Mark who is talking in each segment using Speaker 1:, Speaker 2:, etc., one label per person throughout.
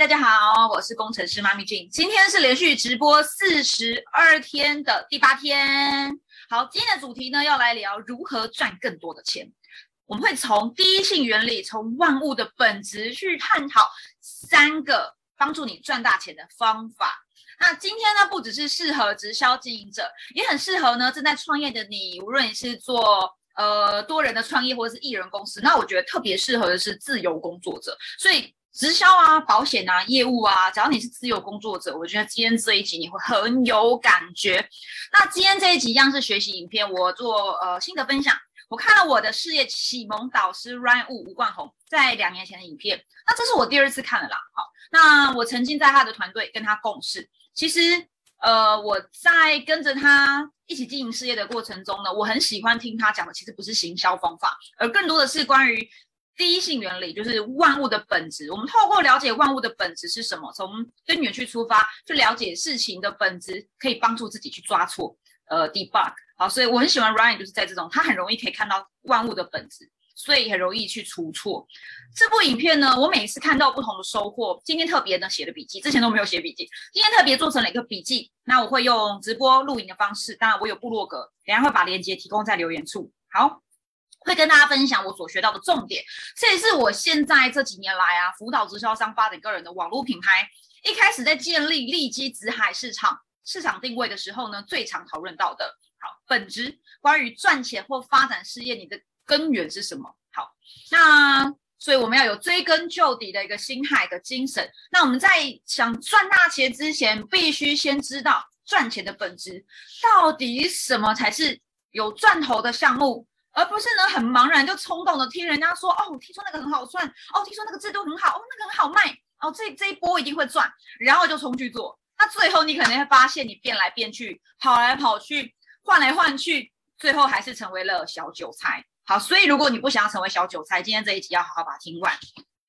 Speaker 1: 大家好，我是工程师妈咪俊。今天是连续直播四十二天的第八天。好，今天的主题呢，要来聊如何赚更多的钱。我们会从第一性原理，从万物的本质去探讨三个帮助你赚大钱的方法。那今天呢，不只是适合直销经营者，也很适合呢正在创业的你，无论你是做呃多人的创业或者是艺人公司，那我觉得特别适合的是自由工作者。所以。直销啊，保险啊，业务啊，只要你是自由工作者，我觉得今天这一集你会很有感觉。那今天这一集一样是学习影片，我做呃新的分享。我看了我的事业启蒙导师 Ryan Wu 吴冠宏在两年前的影片，那这是我第二次看了啦。好，那我曾经在他的团队跟他共事，其实呃我在跟着他一起经营事业的过程中呢，我很喜欢听他讲的，其实不是行销方法，而更多的是关于。第一性原理就是万物的本质。我们透过了解万物的本质是什么，从根源去出发，去了解事情的本质，可以帮助自己去抓错，呃，debug。好，所以我很喜欢 Ryan，就是在这种他很容易可以看到万物的本质，所以很容易去出错。这部影片呢，我每次看到不同的收获。今天特别呢写了笔记，之前都没有写笔记，今天特别做成了一个笔记。那我会用直播录影的方式，当然我有部落格，等下会把链接提供在留言处。好。会跟大家分享我所学到的重点，这也是我现在这几年来啊辅导直销商发展个人的网络品牌。一开始在建立利基紫海市场市场定位的时候呢，最常讨论到的，好本质关于赚钱或发展事业，你的根源是什么？好，那所以我们要有追根究底的一个心海的精神。那我们在想赚大钱之前，必须先知道赚钱的本质到底什么才是有赚头的项目。而不是呢，很茫然就冲动的听人家说，哦，听说那个很好赚，哦，听说那个制度很好，哦，那个很好卖，哦，这这一波一定会赚，然后就冲去做，那最后你可能会发现，你变来变去，跑来跑去，换来换去，最后还是成为了小韭菜。好，所以如果你不想要成为小韭菜，今天这一集要好好把它听完。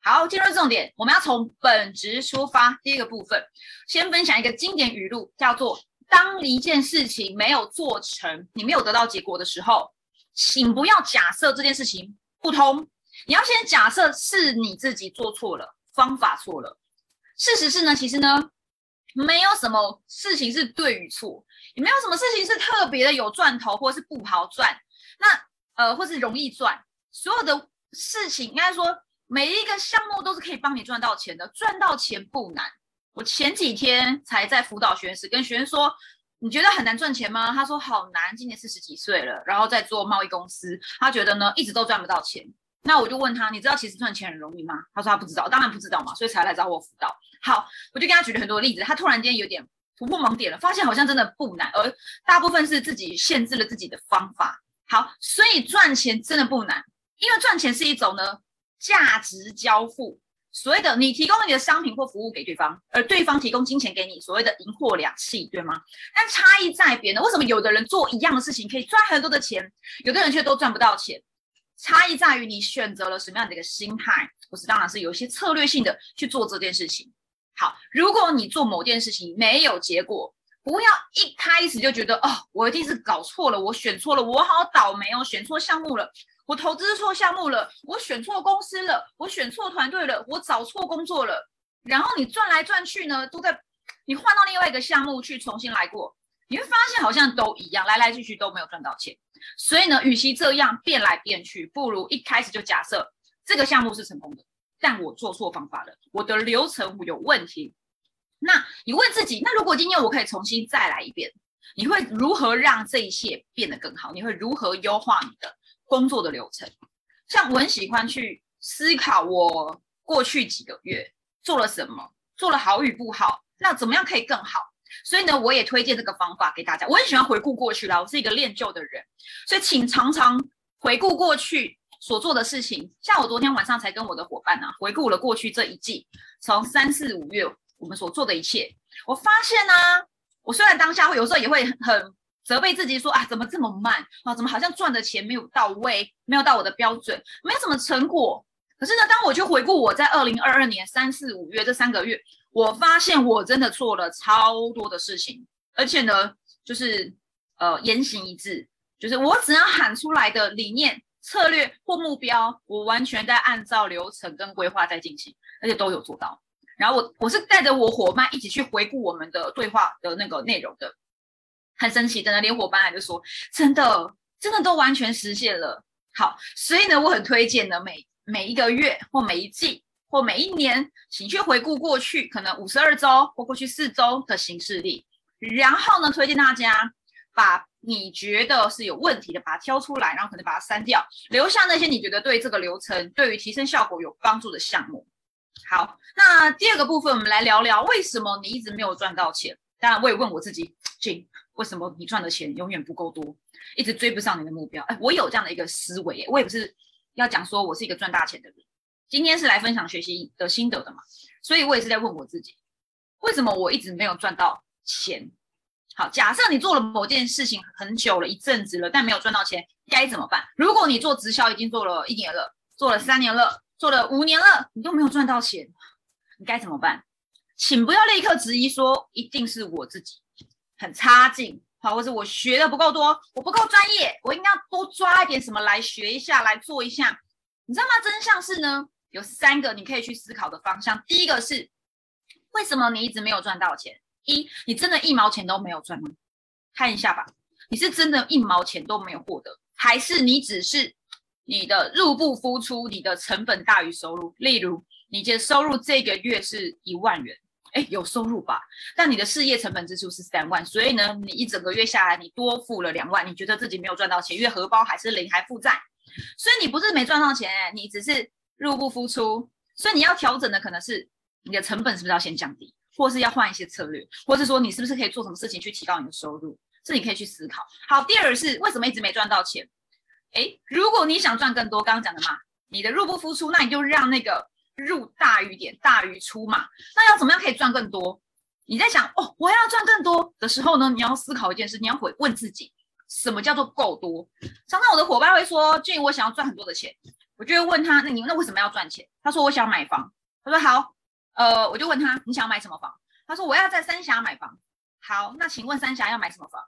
Speaker 1: 好，进入重点，我们要从本质出发。第一个部分，先分享一个经典语录，叫做：当一件事情没有做成，你没有得到结果的时候。请不要假设这件事情不通，你要先假设是你自己做错了，方法错了。事实是呢，其实呢，没有什么事情是对与错，也没有什么事情是特别的有赚头或是不好赚。那呃，或是容易赚，所有的事情应该说每一个项目都是可以帮你赚到钱的，赚到钱不难。我前几天才在辅导学员时跟学员说。你觉得很难赚钱吗？他说好难，今年四十几岁了，然后在做贸易公司，他觉得呢一直都赚不到钱。那我就问他，你知道其实赚钱很容易吗？他说他不知道，当然不知道嘛，所以才来找我辅导。好，我就跟他举了很多例子，他突然间有点突破盲点了，发现好像真的不难，而大部分是自己限制了自己的方法。好，所以赚钱真的不难，因为赚钱是一种呢价值交付。所谓的你提供了你的商品或服务给对方，而对方提供金钱给你，所谓的银货两讫，对吗？但差异在别呢？为什么有的人做一样的事情可以赚很多的钱，有的人却都赚不到钱？差异在于你选择了什么样的一个心态，不是？当然是有一些策略性的去做这件事情。好，如果你做某件事情没有结果，不要一开始就觉得哦，我一定是搞错了，我选错了，我好倒霉哦，选错项目了。我投资错项目了，我选错公司了，我选错团队了，我找错工作了。然后你转来转去呢，都在你换到另外一个项目去重新来过，你会发现好像都一样，来来去去都没有赚到钱。所以呢，与其这样变来变去，不如一开始就假设这个项目是成功的，但我做错方法了，我的流程有问题。那你问自己，那如果今天我可以重新再来一遍，你会如何让这一切变得更好？你会如何优化你的？工作的流程，像我很喜欢去思考我过去几个月做了什么，做了好与不好，那怎么样可以更好？所以呢，我也推荐这个方法给大家。我很喜欢回顾过去啦，我是一个练旧的人，所以请常常回顾过去所做的事情。像我昨天晚上才跟我的伙伴啊，回顾了过去这一季，从三四五月我们所做的一切，我发现呢，我虽然当下会有时候也会很。责备自己说啊，怎么这么慢啊？怎么好像赚的钱没有到位，没有到我的标准，没有什么成果。可是呢，当我去回顾我在二零二二年三四五月这三个月，我发现我真的做了超多的事情，而且呢，就是呃言行一致，就是我只要喊出来的理念、策略或目标，我完全在按照流程跟规划在进行，而且都有做到。然后我我是带着我伙伴一起去回顾我们的对话的那个内容的，很神奇，真的，连伙伴还就说，真的，真的都完全实现了。好，所以呢，我很推荐呢，每每一个月或每一季或每一年，请去回顾过去可能五十二周或过去四周的行事历，然后呢，推荐大家把你觉得是有问题的，把它挑出来，然后可能把它删掉，留下那些你觉得对这个流程对于提升效果有帮助的项目。好，那第二个部分，我们来聊聊为什么你一直没有赚到钱。当然，我也问我自己 j 为什么你赚的钱永远不够多？一直追不上你的目标，哎，我有这样的一个思维，我也不是要讲说我是一个赚大钱的人，今天是来分享学习的心得的嘛，所以我也是在问我自己，为什么我一直没有赚到钱？好，假设你做了某件事情很久了一阵子了，但没有赚到钱，该怎么办？如果你做直销已经做了一年了，做了三年了，做了五年了，你都没有赚到钱，你该怎么办？请不要立刻质疑说一定是我自己很差劲。好，或者我学的不够多，我不够专业，我应该要多抓一点什么来学一下，来做一下。你知道吗？真相是呢，有三个你可以去思考的方向。第一个是，为什么你一直没有赚到钱？一，你真的一毛钱都没有赚吗？看一下吧，你是真的一毛钱都没有获得，还是你只是你的入不敷出，你的成本大于收入？例如，你的收入这个月是一万元。哎，有收入吧？但你的事业成本支出是三万，所以呢，你一整个月下来，你多付了两万，你觉得自己没有赚到钱，因为荷包还是零，还负债，所以你不是没赚到钱，你只是入不敷出。所以你要调整的可能是你的成本是不是要先降低，或是要换一些策略，或是说你是不是可以做什么事情去提高你的收入，这你可以去思考。好，第二是为什么一直没赚到钱？哎，如果你想赚更多，刚刚讲的嘛，你的入不敷出，那你就让那个。入大于点，大于出嘛？那要怎么样可以赚更多？你在想哦，我要赚更多的时候呢？你要思考一件事，你要回问自己，什么叫做够多？常常我的伙伴会说，俊，我想要赚很多的钱，我就会问他，那你那为什么要赚钱？他说我想买房。他说好，呃，我就问他，你想买什么房？他说我要在三峡买房。好，那请问三峡要买什么房？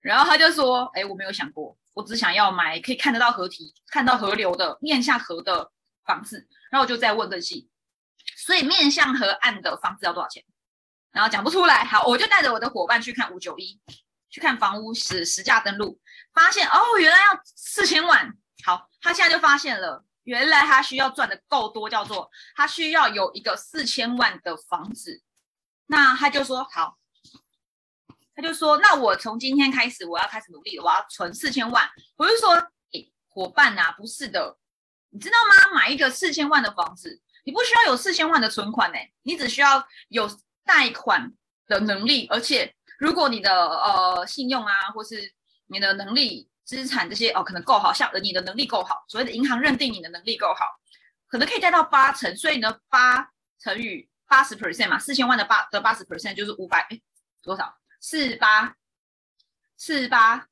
Speaker 1: 然后他就说，哎，我没有想过，我只想要买可以看得到河堤、看到河流的面向河的房子。然后我就再问更细，所以面向河岸的房子要多少钱？然后讲不出来。好，我就带着我的伙伴去看五九一，去看房屋实实价登录，发现哦，原来要四千万。好，他现在就发现了，原来他需要赚的够多，叫做他需要有一个四千万的房子。那他就说好，他就说那我从今天开始我要开始努力了，我要存四千万。我就说，伙伴呐，不是的。你知道吗？买一个四千万的房子，你不需要有四千万的存款呢，你只需要有贷款的能力，而且如果你的呃信用啊，或是你的能力、资产这些哦，可能够好，像你的能力够好，所谓的银行认定你的能力够好，可能可以贷到八成，所以呢，八乘以八十 percent 嘛，四千万的八的八十 percent 就是五百，哎，多少？四八四八，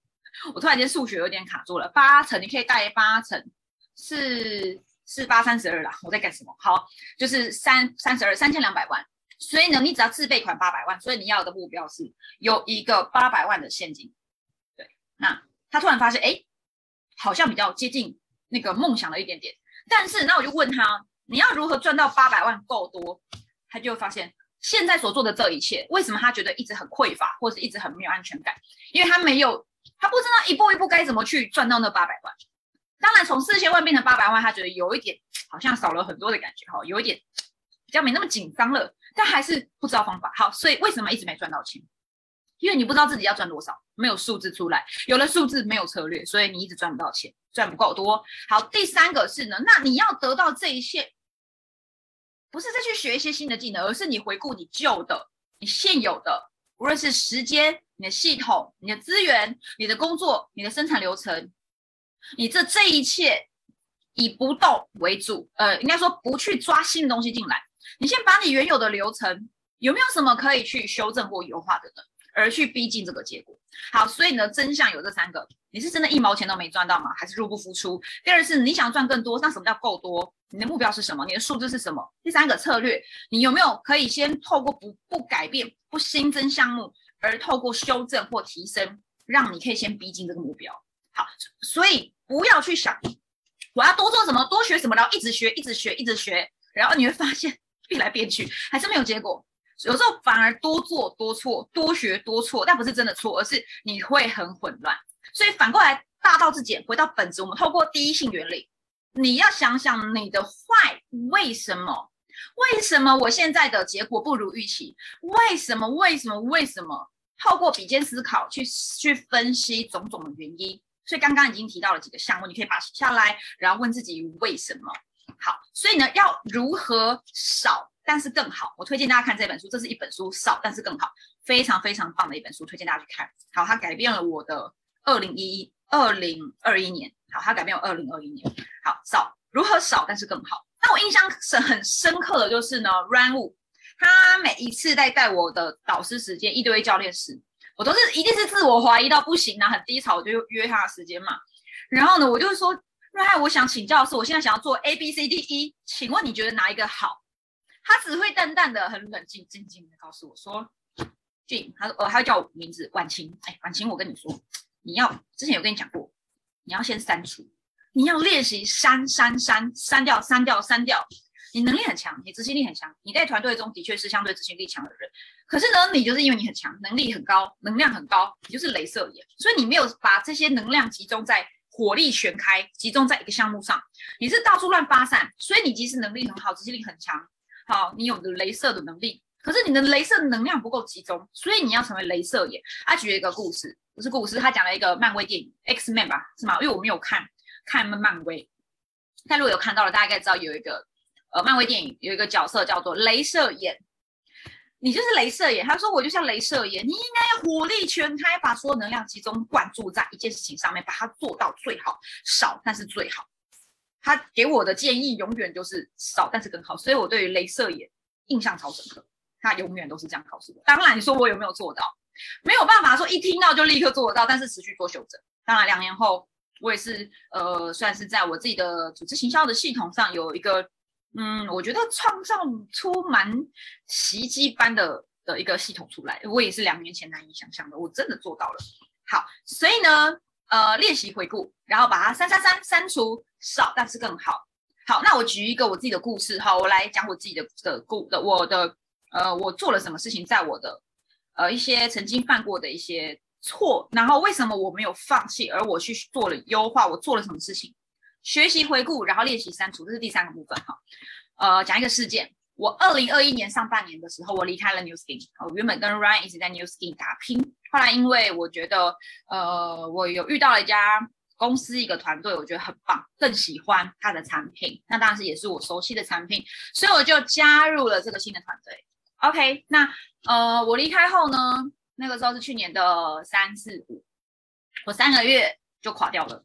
Speaker 1: 我突然间数学有点卡住了，八成你可以贷八成。是四八三十二啦，我在干什么？好，就是三三十二三千两百万，所以呢，你只要自备款八百万，所以你要的目标是有一个八百万的现金。对，那他突然发现，哎，好像比较接近那个梦想了一点点。但是，那我就问他，你要如何赚到八百万够多？他就发现现在所做的这一切，为什么他觉得一直很匮乏，或者一直很没有安全感？因为他没有，他不知道一步一步该怎么去赚到那八百万。当然，从四千万变成八百万，他觉得有一点好像少了很多的感觉哈，有一点比较没那么紧张了，但还是不知道方法。好，所以为什么一直没赚到钱？因为你不知道自己要赚多少，没有数字出来，有了数字没有策略，所以你一直赚不到钱，赚不够多。好，第三个是呢，那你要得到这一切，不是再去学一些新的技能，而是你回顾你旧的、你现有的，无论是时间、你的系统、你的资源、你的工作、你的生产流程。你这这一切以不动为主，呃，应该说不去抓新的东西进来。你先把你原有的流程有没有什么可以去修正或优化的呢？而去逼近这个结果。好，所以呢，真相有这三个：你是真的一毛钱都没赚到吗？还是入不敷出？第二是你想赚更多，那什么叫够多？你的目标是什么？你的数字是什么？第三个策略，你有没有可以先透过不不改变、不新增项目，而透过修正或提升，让你可以先逼近这个目标？所以不要去想我要多做什么，多学什么，然后一直学，一直学，一直学，然后你会发现变来变去，还是没有结果。有时候反而多做多错，多学多错，但不是真的错，而是你会很混乱。所以反过来大道至简，回到本质，我们透过第一性原理，你要想想你的坏为什么？为什么我现在的结果不如预期？为什么？为什么？为什么？透过比肩思考去去分析种种的原因。所以刚刚已经提到了几个项目，你可以把它下来，然后问自己为什么。好，所以呢，要如何少但是更好？我推荐大家看这本书，这是一本书，少但是更好，非常非常棒的一本书，推荐大家去看。好，它改变了我的二零一一二零二一年。好，它改变我二零二一年。好，少如何少但是更好？那我印象是很深刻的就是呢，Run Wu，他每一次在带我的导师时间，一堆教练时，我都是一定是自我怀疑到不行啊，很低潮，我就约他的时间嘛。然后呢，我就说瑞海我想请教的是，我现在想要做 A B C D E，请问你觉得哪一个好？他只会淡淡的、很冷静、静静的告诉我说俊，他说，呃，他叫我名字婉晴，哎，婉晴，我跟你说，你要之前有跟你讲过，你要先删除。你要练习删删删删掉删掉删掉。你能力很强，你执行力很强，你在团队中的确是相对执行力强的人。可是呢，你就是因为你很强，能力很高，能量很高，你就是镭射眼，所以你没有把这些能量集中在火力全开，集中在一个项目上，你是到处乱发散。所以你即使能力很好，执行力很强，好，你有镭射的能力，可是你的镭射能量不够集中，所以你要成为镭射眼。他举了一个故事，不是故事，他讲了一个漫威电影 X Man 吧，是吗？因为我没有看。看漫威，但如果有看到了，大概知道有一个呃漫威电影有一个角色叫做镭射眼，你就是镭射眼。他说我就像镭射眼，你应该要火力全开，把所有能量集中灌注在一件事情上面，把它做到最好，少但是最好。他给我的建议永远就是少但是更好，所以我对于镭射眼印象超深刻。他永远都是这样告诉我。当然你说我有没有做到？没有办法说一听到就立刻做得到，但是持续做修正。当然两年后。我也是，呃，算是在我自己的组织行销的系统上有一个，嗯，我觉得创造出蛮奇迹般的的一个系统出来。我也是两年前难以想象的，我真的做到了。好，所以呢，呃，练习回顾，然后把它删删删删除少，但是更好。好，那我举一个我自己的故事，哈，我来讲我自己的的故的我的，呃，我做了什么事情，在我的呃一些曾经犯过的一些。错，然后为什么我没有放弃，而我去做了优化？我做了什么事情？学习回顾，然后练习删除，这是第三个部分哈。呃，讲一个事件，我二零二一年上半年的时候，我离开了 New Skin，我原本跟 Ryan 一直在 New Skin 打拼，后来因为我觉得，呃，我有遇到了一家公司，一个团队，我觉得很棒，更喜欢他的产品，那当时也是我熟悉的产品，所以我就加入了这个新的团队。OK，那呃，我离开后呢？那个时候是去年的三四五，我三个月就垮掉了，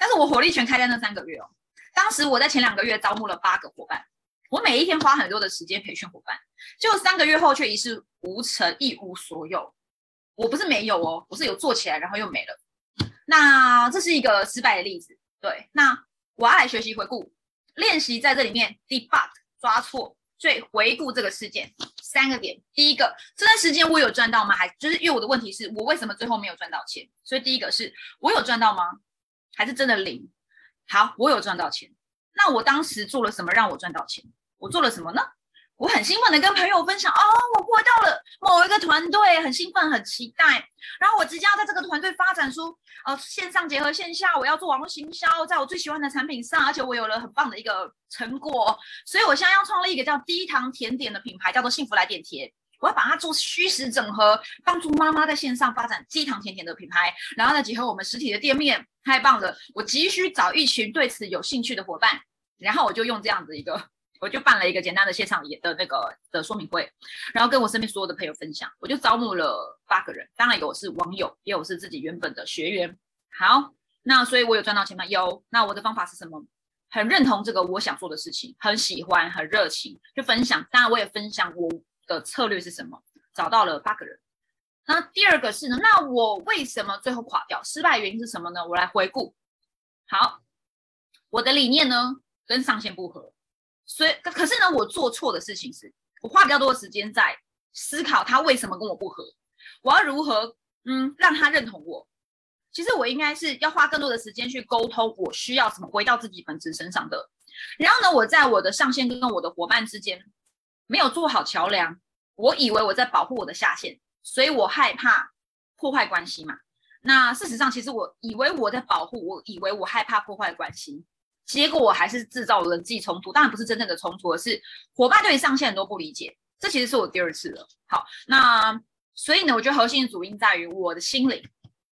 Speaker 1: 但是我火力全开在那三个月哦。当时我在前两个月招募了八个伙伴，我每一天花很多的时间培训伙伴，就三个月后却一事无成，一无所有。我不是没有哦，我是有做起来，然后又没了。那这是一个失败的例子。对，那我要来学习回顾练习，在这里面 debug 抓错。所以回顾这个事件，三个点。第一个，这段时间我有赚到吗？还就是因为我的问题是我为什么最后没有赚到钱？所以第一个是我有赚到吗？还是真的零？好，我有赚到钱。那我当时做了什么让我赚到钱？我做了什么呢？我很兴奋的跟朋友分享，哦，我获到了某一个团队，很兴奋，很期待。然后我即将要在这个团队发展出，呃，线上结合线下，我要做网络行销，在我最喜欢的产品上，而且我有了很棒的一个成果。所以我现在要创立一个叫低糖甜点的品牌，叫做幸福来点甜。我要把它做虚实整合，帮助妈妈在线上发展鸡糖甜甜的品牌，然后再结合我们实体的店面，太棒了！我急需找一群对此有兴趣的伙伴，然后我就用这样子一个。我就办了一个简单的现场演的那个的说明会，然后跟我身边所有的朋友分享，我就招募了八个人，当然有是网友，也有是自己原本的学员。好，那所以我有赚到钱吗？有。那我的方法是什么？很认同这个我想做的事情，很喜欢，很热情，就分享。当然我也分享我的策略是什么，找到了八个人。那第二个是呢？那我为什么最后垮掉？失败原因是什么呢？我来回顾。好，我的理念呢跟上线不合。所以，可是呢，我做错的事情是，我花比较多的时间在思考他为什么跟我不合，我要如何嗯让他认同我。其实我应该是要花更多的时间去沟通我需要什么，回到自己本质身上的。然后呢，我在我的上线跟我的伙伴之间，没有做好桥梁，我以为我在保护我的下线，所以我害怕破坏关系嘛。那事实上，其实我以为我在保护，我以为我害怕破坏关系，结果我还是制造了人际冲突。当然不是真正的冲突，而是伙伴对上线都不理解。这其实是我第二次了。好，那所以呢，我觉得核心的主因在于我的心灵，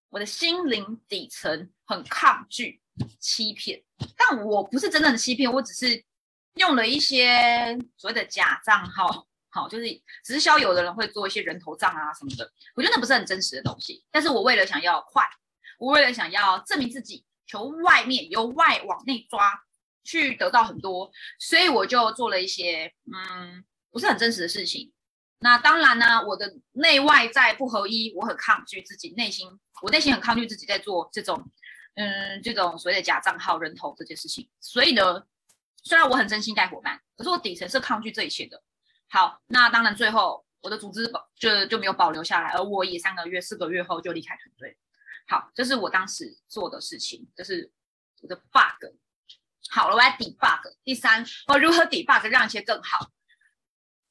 Speaker 1: 我的心灵底层很抗拒欺骗，但我不是真正的欺骗，我只是用了一些所谓的假账号。好，就是直销有的人会做一些人头账啊什么的，我觉得那不是很真实的东西。但是我为了想要快，我为了想要证明自己，从外面由外往内抓，去得到很多，所以我就做了一些嗯不是很真实的事情。那当然呢，我的内外在不合一，我很抗拒自己内心，我内心很抗拒自己在做这种嗯这种所谓的假账号人头这件事情。所以呢，虽然我很真心带伙伴，可是我底层是抗拒这一切的。好，那当然最后我的组织保就就没有保留下来，而我也三个月、四个月后就离开团队。好，这是我当时做的事情，这是我的 bug。好了，我来 debug。第三，我如何 debug 让一切更好？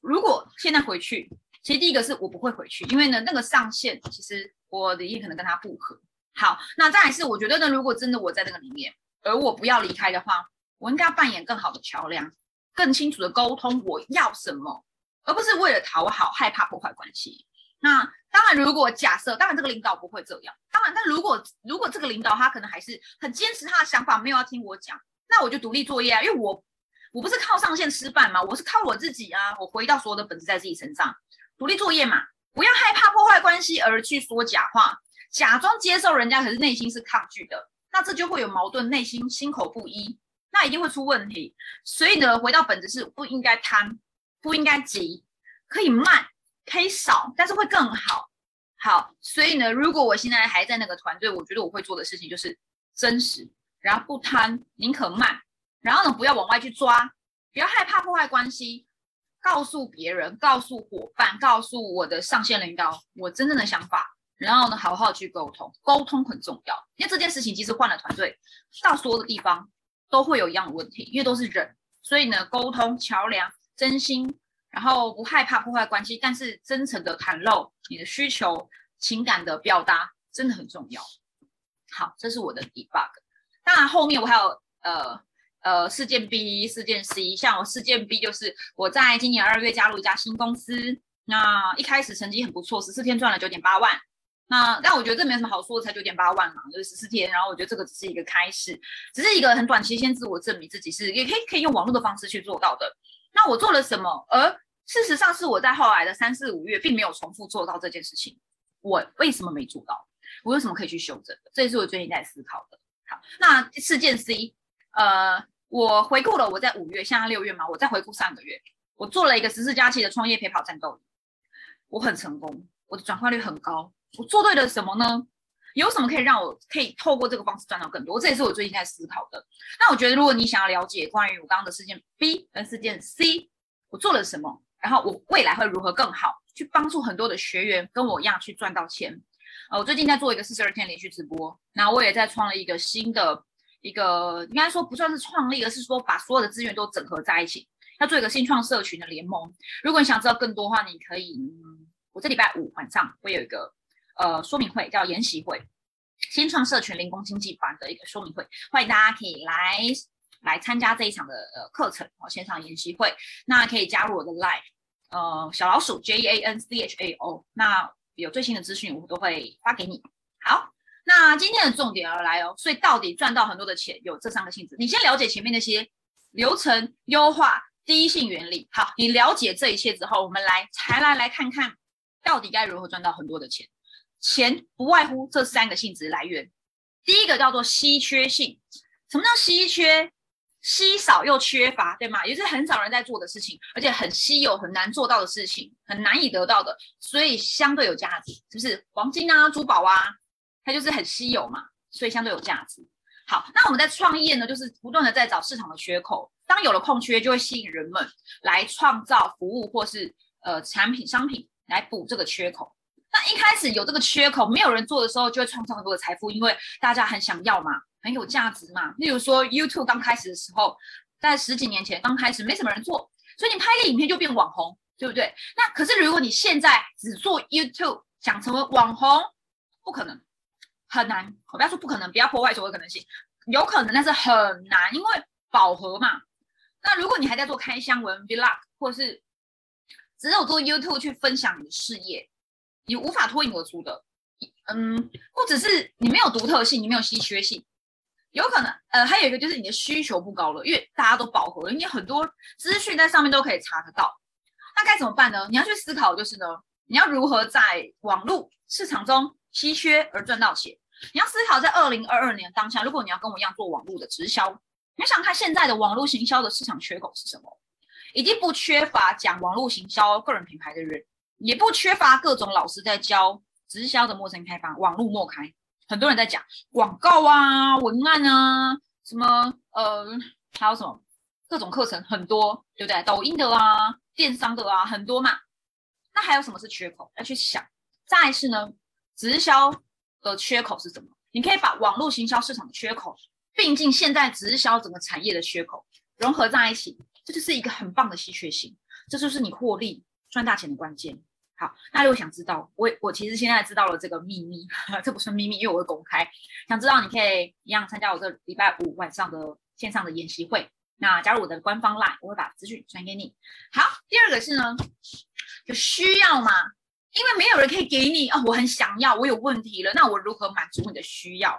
Speaker 1: 如果现在回去，其实第一个是我不会回去，因为呢那个上限其实我的意可能跟他不合。好，那再来是我觉得呢，如果真的我在那个里面，而我不要离开的话，我应该扮演更好的桥梁，更清楚的沟通我要什么。而不是为了讨好，害怕破坏关系。那当然，如果假设，当然这个领导不会这样。当然，但如果如果这个领导他可能还是很坚持他的想法，没有要听我讲，那我就独立作业啊。因为我我不是靠上线吃饭嘛，我是靠我自己啊。我回到所有的本质在自己身上，独立作业嘛，不要害怕破坏关系而去说假话，假装接受人家，可是内心是抗拒的。那这就会有矛盾，内心心口不一，那一定会出问题。所以呢，回到本质是不应该贪。不应该急，可以慢，可以少，但是会更好。好，所以呢，如果我现在还在那个团队，我觉得我会做的事情就是真实，然后不贪，宁可慢，然后呢，不要往外去抓，不要害怕破坏关系，告诉别人，告诉伙伴，告诉我的上线领导我真正的想法，然后呢，好好去沟通，沟通很重要，因为这件事情其实换了团队，到所有的地方都会有一样的问题，因为都是人，所以呢，沟通桥梁。真心，然后不害怕破坏关系，但是真诚的袒露你的需求、情感的表达真的很重要。好，这是我的 debug。当然后面我还有呃呃事件 B、事件 C。像我事件 B 就是我在今年二月加入一家新公司，那一开始成绩很不错，十四天赚了九点八万。那但我觉得这没什么好说的，才九点八万嘛，就是十四天。然后我觉得这个只是一个开始，只是一个很短期先自我证明自己是也可以可以用网络的方式去做到的。那我做了什么？而事实上是我在后来的三四五月并没有重复做到这件事情。我为什么没做到？我有什么可以去修正的？这也是我最近在思考的。好，那事件 C，呃，我回顾了我在五月，现在六月嘛，我再回顾上个月，我做了一个十四加七的创业陪跑战斗，我很成功，我的转化率很高。我做对了什么呢？有什么可以让我可以透过这个方式赚到更多？这也是我最近在思考的。那我觉得，如果你想要了解关于我刚刚的事件 B 跟事件 C，我做了什么，然后我未来会如何更好，去帮助很多的学员跟我一样去赚到钱。呃，我最近在做一个四十二天连续直播，那我也在创了一个新的一个，应该说不算是创立，而是说把所有的资源都整合在一起，要做一个新创社群的联盟。如果你想知道更多的话，你可以，我这礼拜五晚上会有一个。呃，说明会叫研习会，新创社群零工经济版的一个说明会，欢迎大家可以来来参加这一场的呃课程哦，线上研习会。那可以加入我的 Live，呃，小老鼠 J A N C H A O，那有最新的资讯我都会发给你。好，那今天的重点而来哦，所以到底赚到很多的钱有这三个性质，你先了解前面那些流程优化第一性原理。好，你了解这一切之后，我们来才来来看看到底该如何赚到很多的钱。钱不外乎这三个性质来源，第一个叫做稀缺性。什么叫稀缺？稀少又缺乏，对吗？也是很少人在做的事情，而且很稀有、很难做到的事情，很难以得到的，所以相对有价值，是不是？黄金啊，珠宝啊，它就是很稀有嘛，所以相对有价值。好，那我们在创业呢，就是不断的在找市场的缺口，当有了空缺，就会吸引人们来创造服务或是呃产品、商品来补这个缺口。那一开始有这个缺口，没有人做的时候，就会创造很多的财富，因为大家很想要嘛，很有价值嘛。例如说，YouTube 刚开始的时候，在十几年前刚开始，没什么人做，所以你拍个影片就变网红，对不对？那可是如果你现在只做 YouTube，想成为网红，不可能，很难。我不要说不可能，不要破坏所有可能性，有可能，但是很难，因为饱和嘛。那如果你还在做开箱文 Vlog，或是只有做 YouTube 去分享你的事业，你无法脱颖而出的。嗯，或者是你没有独特性，你没有稀缺性，有可能。呃，还有一个就是你的需求不高了，因为大家都饱和了，你很多资讯在上面都可以查得到。那该怎么办呢？你要去思考，就是呢，你要如何在网络市场中稀缺而赚到钱？你要思考在二零二二年当下，如果你要跟我一样做网络的直销，你想看现在的网络行销的市场缺口是什么？已经不缺乏讲网络行销个人品牌的人，也不缺乏各种老师在教直销的陌生开发、网络陌开，很多人在讲广告啊、文案啊，什么呃，还有什么各种课程很多，对不对？抖音的啊。电商的啊很多嘛，那还有什么是缺口要去想？再是呢，直销的缺口是什么？你可以把网络行销市场的缺口并进现在直销整个产业的缺口融合在一起，这就是一个很棒的稀缺性，这就是你获利赚大钱的关键。好，那如果想知道，我我其实现在知道了这个秘密，这不是秘密，因为我会公开。想知道你可以一样参加我这礼拜五晚上的线上的研习会。那加入我的官方 line，我会把资讯传给你。好，第二个是呢，就需要嘛，因为没有人可以给你啊，我很想要，我有问题了，那我如何满足你的需要？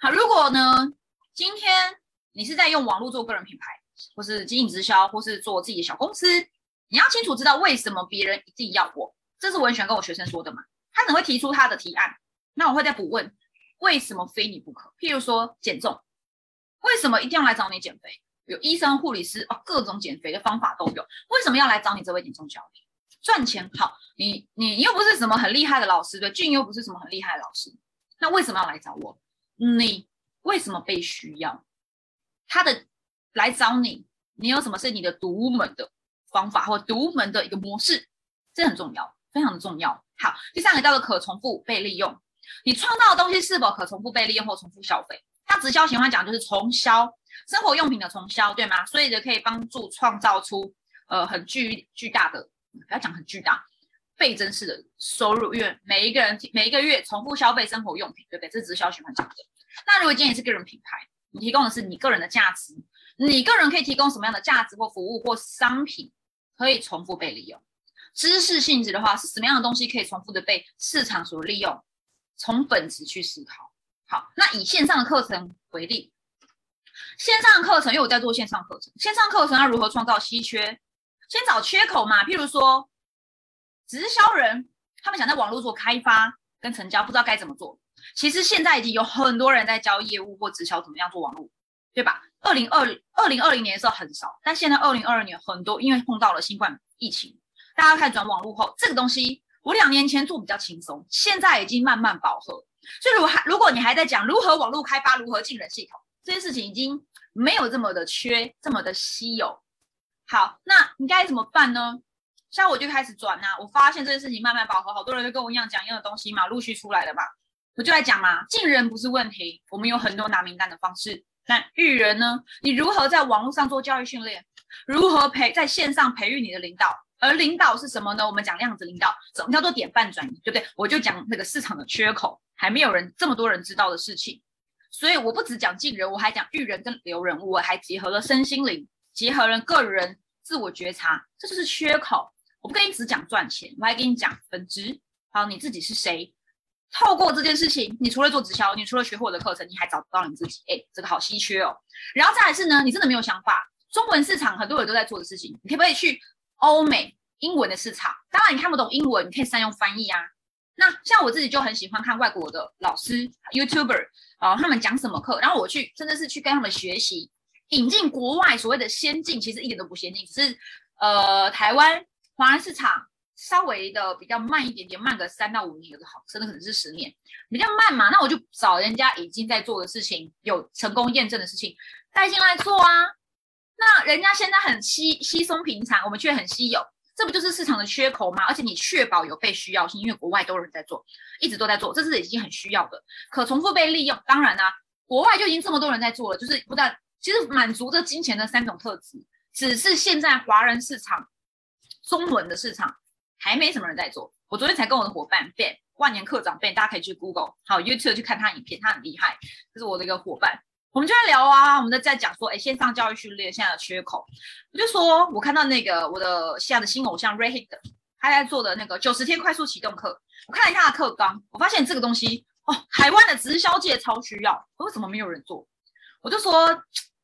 Speaker 1: 好，如果呢，今天你是在用网络做个人品牌，或是经营直销，或是做自己的小公司，你要清楚知道为什么别人一定要我，这是我很喜欢跟我学生说的嘛。他可能会提出他的提案，那我会再补问，为什么非你不可？譬如说减重，为什么一定要来找你减肥？有医生、护理师哦，各种减肥的方法都有。为什么要来找你这位减重教练？赚钱好，你你又不是什么很厉害的老师，对，俊又不是什么很厉害的老师，那为什么要来找我？你为什么被需要？他的来找你，你有什么是你的独门的方法或独门的一个模式？这很重要，非常的重要。好，第三个叫做可重复被利用，你创造的东西是否可重复被利用或重复消费？他直销喜欢讲就是重销。生活用品的重销，对吗？所以呢，可以帮助创造出呃很巨巨大的，不要讲很巨大，倍增式的收入，因为每一个人每一个月重复消费生活用品，对不对？这是直销喜欢讲的。那如果今天你是个人品牌，你提供的是你个人的价值，你个人可以提供什么样的价值或服务或商品可以重复被利用？知识性质的话，是什么样的东西可以重复的被市场所利用？从本质去思考。好，那以线上的课程为例。线上课程，因为我在做线上课程，线上课程要如何创造稀缺？先找缺口嘛。譬如说，直销人他们想在网络做开发跟成交，不知道该怎么做。其实现在已经有很多人在教业务或直销怎么样做网络，对吧？二零二二零二零年的时候很少，但现在二零二二年很多，因为碰到了新冠疫情，大家开始转网络后，这个东西我两年前做比较轻松，现在已经慢慢饱和。所以如还如果你还在讲如何网络开发，如何进人系统。这件事情已经没有这么的缺，这么的稀有。好，那你该怎么办呢？像我就开始转啊，我发现这件事情慢慢饱和，好多人都跟我一样讲一样的东西嘛，陆续出来了嘛，我就来讲嘛。进人不是问题，我们有很多拿名单的方式。那育人呢？你如何在网络上做教育训练？如何培在线上培育你的领导？而领导是什么呢？我们讲量子领导，什么叫做典范转移，对不对？我就讲那个市场的缺口，还没有人这么多人知道的事情。所以我不只讲进人，我还讲育人跟留人，我还结合了身心灵，结合了个人自我觉察，这就是缺口。我不跟你只讲赚钱，我还跟你讲本质。好，你自己是谁？透过这件事情，你除了做直销，你除了学我的课程，你还找不到你自己。哎，这个好稀缺哦。然后再来是呢，你真的没有想法。中文市场很多人都在做的事情，你可不可以去欧美英文的市场？当然你看不懂英文，你可以善用翻译啊。那像我自己就很喜欢看外国的老师 YouTuber 啊，他们讲什么课，然后我去真的是去跟他们学习，引进国外所谓的先进，其实一点都不先进，只是呃台湾华人市场稍微的比较慢一点点，慢个三到五年有的好，真的可能是十年比较慢嘛，那我就找人家已经在做的事情，有成功验证的事情带进来做啊，那人家现在很稀稀松平常，我们却很稀有。这不就是市场的缺口吗？而且你确保有被需要性，因为国外都有人在做，一直都在做，这是已经很需要的，可重复被利用。当然啦，国外就已经这么多人在做了，就是不但其实满足这金钱的三种特质，只是现在华人市场中文的市场还没什么人在做。我昨天才跟我的伙伴 Ben 万年课长 Ben，大家可以去 Google 好 YouTube 去看他影片，他很厉害，这是我的一个伙伴。我们就在聊啊，我们在在讲说，哎，线上教育训练现在的缺口。我就说我看到那个我的现在的新偶像 Ray Hid，他在做的那个九十天快速启动课，我看了一下他的课纲，我发现这个东西哦，台湾的直销界超需要，为什么没有人做？我就说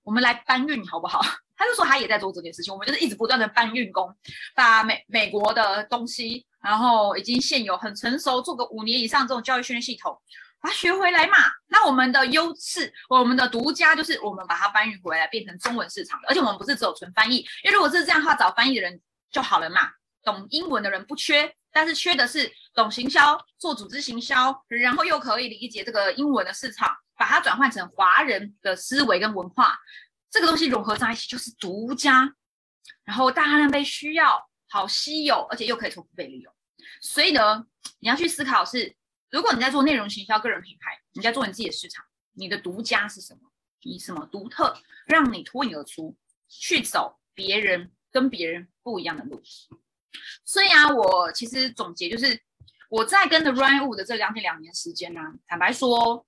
Speaker 1: 我们来搬运好不好？他就说他也在做这件事情，我们就是一直不断的搬运工，把美美国的东西，然后已经现有很成熟，做个五年以上这种教育训练系统，把它学回来嘛。那我们的优势，我们的独家就是我们把它搬运回来，变成中文市场的，而且我们不是只有纯翻译，因为如果是这样的话，找翻译的人就好了嘛。懂英文的人不缺，但是缺的是懂行销、做组织行销，然后又可以理解这个英文的市场，把它转换成华人的思维跟文化。这个东西融合在一起就是独家，然后大量被需要，好稀有，而且又可以重复被利用。所以呢，你要去思考是，如果你在做内容行销、个人品牌，你在做你自己的市场，你的独家是什么？你什么独特，让你脱颖而出，去走别人跟别人不一样的路。所以啊，我其实总结就是，我在跟着 Ryan Wu 的这两天两年时间呢，坦白说，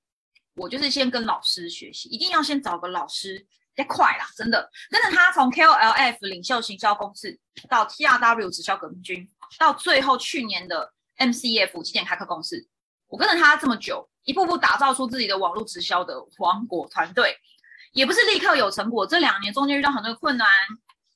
Speaker 1: 我就是先跟老师学习，一定要先找个老师。太快啦，真的跟着他从 KOLF 领袖行销公司到 TRW 直销革命军，到最后去年的 MCF 基点开课公司，我跟着他这么久，一步步打造出自己的网络直销的王国团队，也不是立刻有成果。这两年中间遇到很多困难，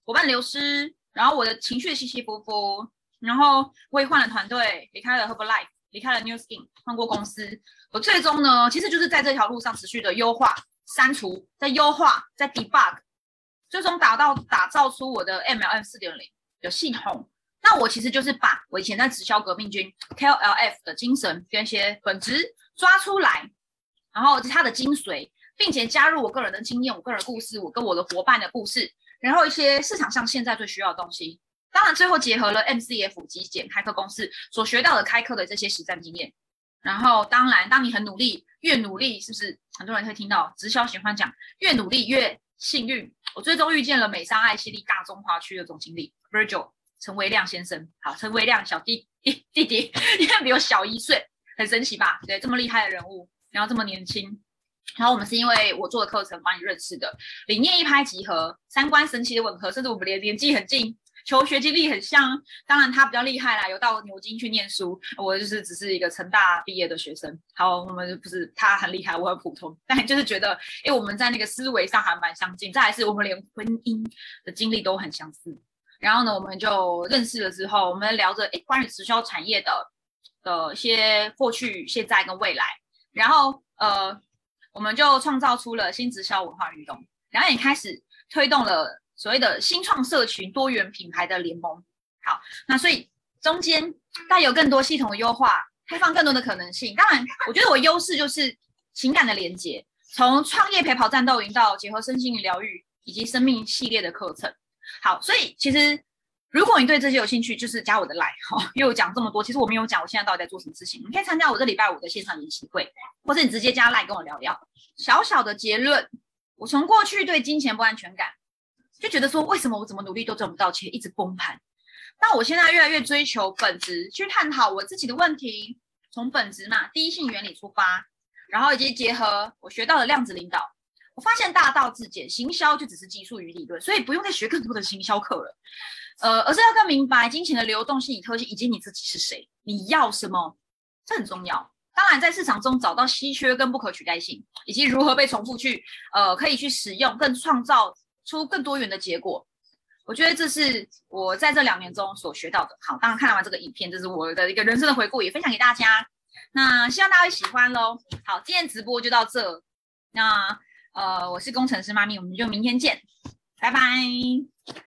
Speaker 1: 伙伴流失，然后我的情绪起起伏伏，然后我也换了团队，离开了 Herbalife，离开了 New Skin，换过公司。我最终呢，其实就是在这条路上持续的优化。删除，再优化，再 debug，最终打到打造出我的 MLM 四点零的系统。那我其实就是把我以前在直销革命军 KLF 的精神跟一些本质抓出来，然后它的精髓，并且加入我个人的经验、我个人故事、我跟我的伙伴的故事，然后一些市场上现在最需要的东西。当然，最后结合了 MCF 极简开课公式所学到的开课的这些实战经验。然后，当然，当你很努力，越努力，是不是很多人会听到直销喜欢讲，越努力越幸运。我最终遇见了美商爱希利大中华区的总经理 Virgil 陈维亮先生。好，陈维亮小弟弟弟弟，因为比我小一岁，很神奇吧？对，这么厉害的人物，然后这么年轻。然后我们是因为我做的课程把你认识的，理念一拍即合，三观神奇的吻合，甚至我们连年纪很近。求学经历很像，当然他比较厉害啦，有到牛津去念书，我就是只是一个成大毕业的学生。好，我们不是他很厉害，我很普通，但就是觉得，哎，我们在那个思维上还蛮相近。再来是我们连婚姻的经历都很相似。然后呢，我们就认识了之后，我们聊着，哎，关于直销产业的的一些过去、现在跟未来。然后，呃，我们就创造出了新直销文化运动，然后也开始推动了。所谓的新创社群多元品牌的联盟，好，那所以中间带有更多系统的优化，开放更多的可能性。当然，我觉得我优势就是情感的连接，从创业陪跑战斗营到结合身心疗愈以及生命系列的课程。好，所以其实如果你对这些有兴趣，就是加我的 line 哈，因为我讲这么多，其实我没有讲我现在到底在做什么事情。你可以参加我这礼拜五的线上研习会，或者你直接加 line 跟我聊聊。小小的结论，我从过去对金钱不安全感。就觉得说，为什么我怎么努力都挣不到钱，一直崩盘？那我现在越来越追求本质，去探讨我自己的问题，从本质嘛，第一性原理出发，然后以及结合我学到的量子领导，我发现大道至简，行销就只是技术与理论，所以不用再学更多的行销课了，呃，而是要更明白金钱的流动性与特性，以及你自己是谁，你要什么，这很重要。当然，在市场中找到稀缺跟不可取代性，以及如何被重复去，呃，可以去使用，更创造。出更多元的结果，我觉得这是我在这两年中所学到的。好，当然看完这个影片，这是我的一个人生的回顾，也分享给大家。那希望大家会喜欢喽。好，今天直播就到这。那呃，我是工程师妈咪，我们就明天见，拜拜。